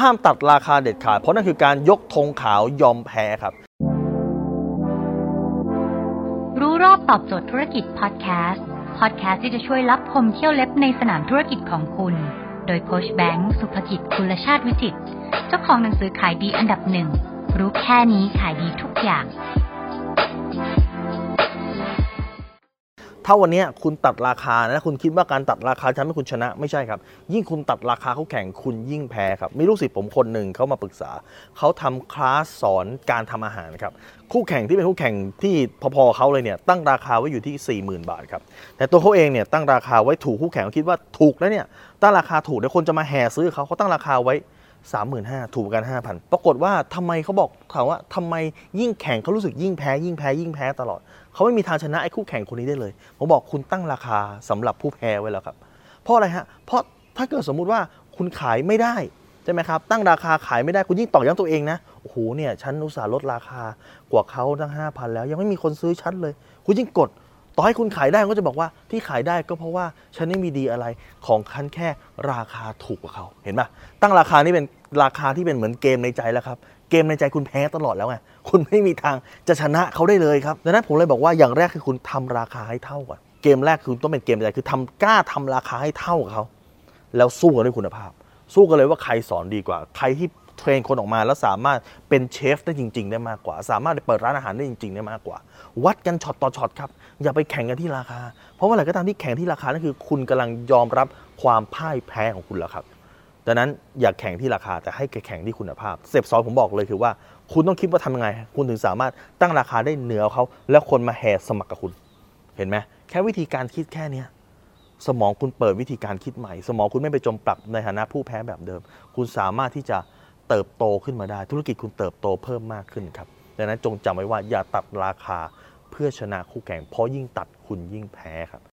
ห้ามตัดราคาเด็ดขาด เพราะนั่นคือการยกธงขาวยอมแพ้ครับ รู้รอบตอบโจทย์ธุรกิจพอดแคสต์พอดแคสต์ที่จะช่วยรับพมเที่ยวเล็บในสนามธุรกิจของคุณ โดยโคชแบงค์สุภกิจคุณชาติวิจิตเจ้าของหนังสือขายดีอันดับหนึ่งรู้แค่นี้ขายดีทุกอย่าง ถ้าวันนี้คุณตัดราคานะคุณคิดว่าการตัดราคาทำให้คุณชนะไม่ใช่ครับ ยิ่งคุณตัดราคาเขาแข่งคุณยิ่งแพ้ครับมีลูกศิษย์ผมคนหนึ่งเขามาปรึกษาเขาทำคลาสสอนการทำอาหารครับคู่แข่งที่เป็นคู่แข่งที่พอๆเขาเลยเนี่ยตั้งราคาไว้อยู่ที่ 40,000 บาทครับแต่ตัวเขาเองเนี่ยตั้งราคาไว้ถูกคู่แข่งเขาคิดว่าถูกแล้วเนี่ยตั้งราคาถูกเดี๋ยวคนจะมาแห่ซื้อเขาเขาตั้งราคาไว้ 35,000ถูกกัน5,000 ปรากฏว่าทำไมเขาบอกถามว่าทำไมยิ่งแข่งเขารู้สึกยิ่งแพ้ ยิ่งแพ้ยิ่งแพ้ตลอด เขาไม่มีทางชนะไอ้คู่แข่งคนนี้ได้เลย ผมบอกคุณตั้งราคาสำหรับผู้แพ้ไว้แล้วครับ เพราะอะไรฮะ เพราะถ้าเกิดสมมุติว่าคุณขายไม่ได้ใช่ไหมครับ ตั้งราคาขายไม่ได้คุณยิ่งตอกย้ำตัวเองนะ โอ้โหเนี่ยฉันอุตส่าห์ลดราคากว่าเขาตั้ง 5,000 แล้ว ยังไม่มีคนซื้อฉันเลย คุณยิ่งกดต่อให้คุณขายได้ก็จะบอกว่าที่ขายได้ก็เพราะว่าฉันไม่มีดีอะไรของฉันแค่ราคาถูกกว่าเขาเห็นปะตั้งราคานี่เป็น ราคาที่เป็นเหมือนเกมในใจแล้วครับเกมในใจคุณแพ้ตลอดแล้วไงคุณไม่มีทางจะชนะเขาได้เลยครับดังนั้นผมเลยบอกว่าอย่างแรกคือคุณทำราคาให้เท่าก่อนเกมแรกคือต้องเป็นเกมในใจคือทำกล้าทำราคาให้เท่ากับเขาแล้วสู้กันด้วยคุณภาพ สู้กันเลยว่าใครสอนดีกว่า ใครที่ train คนออกมาแล้วสามารถเป็นเชฟได้จริง ๆ ได้มากกว่า สามารถเปิดร้านอาหารได้จริง ๆ ได้มากกว่า วัดกันช็อตต่อช็อตครับ อย่าไปแข่งกันที่ราคา เพราะว่าอะไรก็ตามที่แข่งที่ราคานั่นคือ คุณกำลังยอมรับความพ่ายแพ้ของคุณแล้วครับ ดังนั้นอย่าแข่งที่ราคาแต่ให้แข่งที่คุณภาพเชฟซอยผมบอกเลยคือว่า คุณต้องคิดว่าทำยังไง คุณถึงสามารถตั้งราคาได้เหนือเขา แล้วคนมาแห่สมัครกับคุณ เห็นไหมแค่วิธีการคิดแค่นี้สมองคุณเปิดวิธีการคิดใหม่ สมองคุณไม่ไปจมปลักในฐานะผู้แพ้แบบเดิม คุณสามารถที่จะเติบโตขึ้นมาได้ ธุรกิจคุณเติบโตเพิ่มมากขึ้นครับดังนั้นจงจำไว้ว่าอย่าตัดราคาเพื่อชนะคู่แข่งเพราะยิ่งตัดคุณยิ่งแพ้ครับ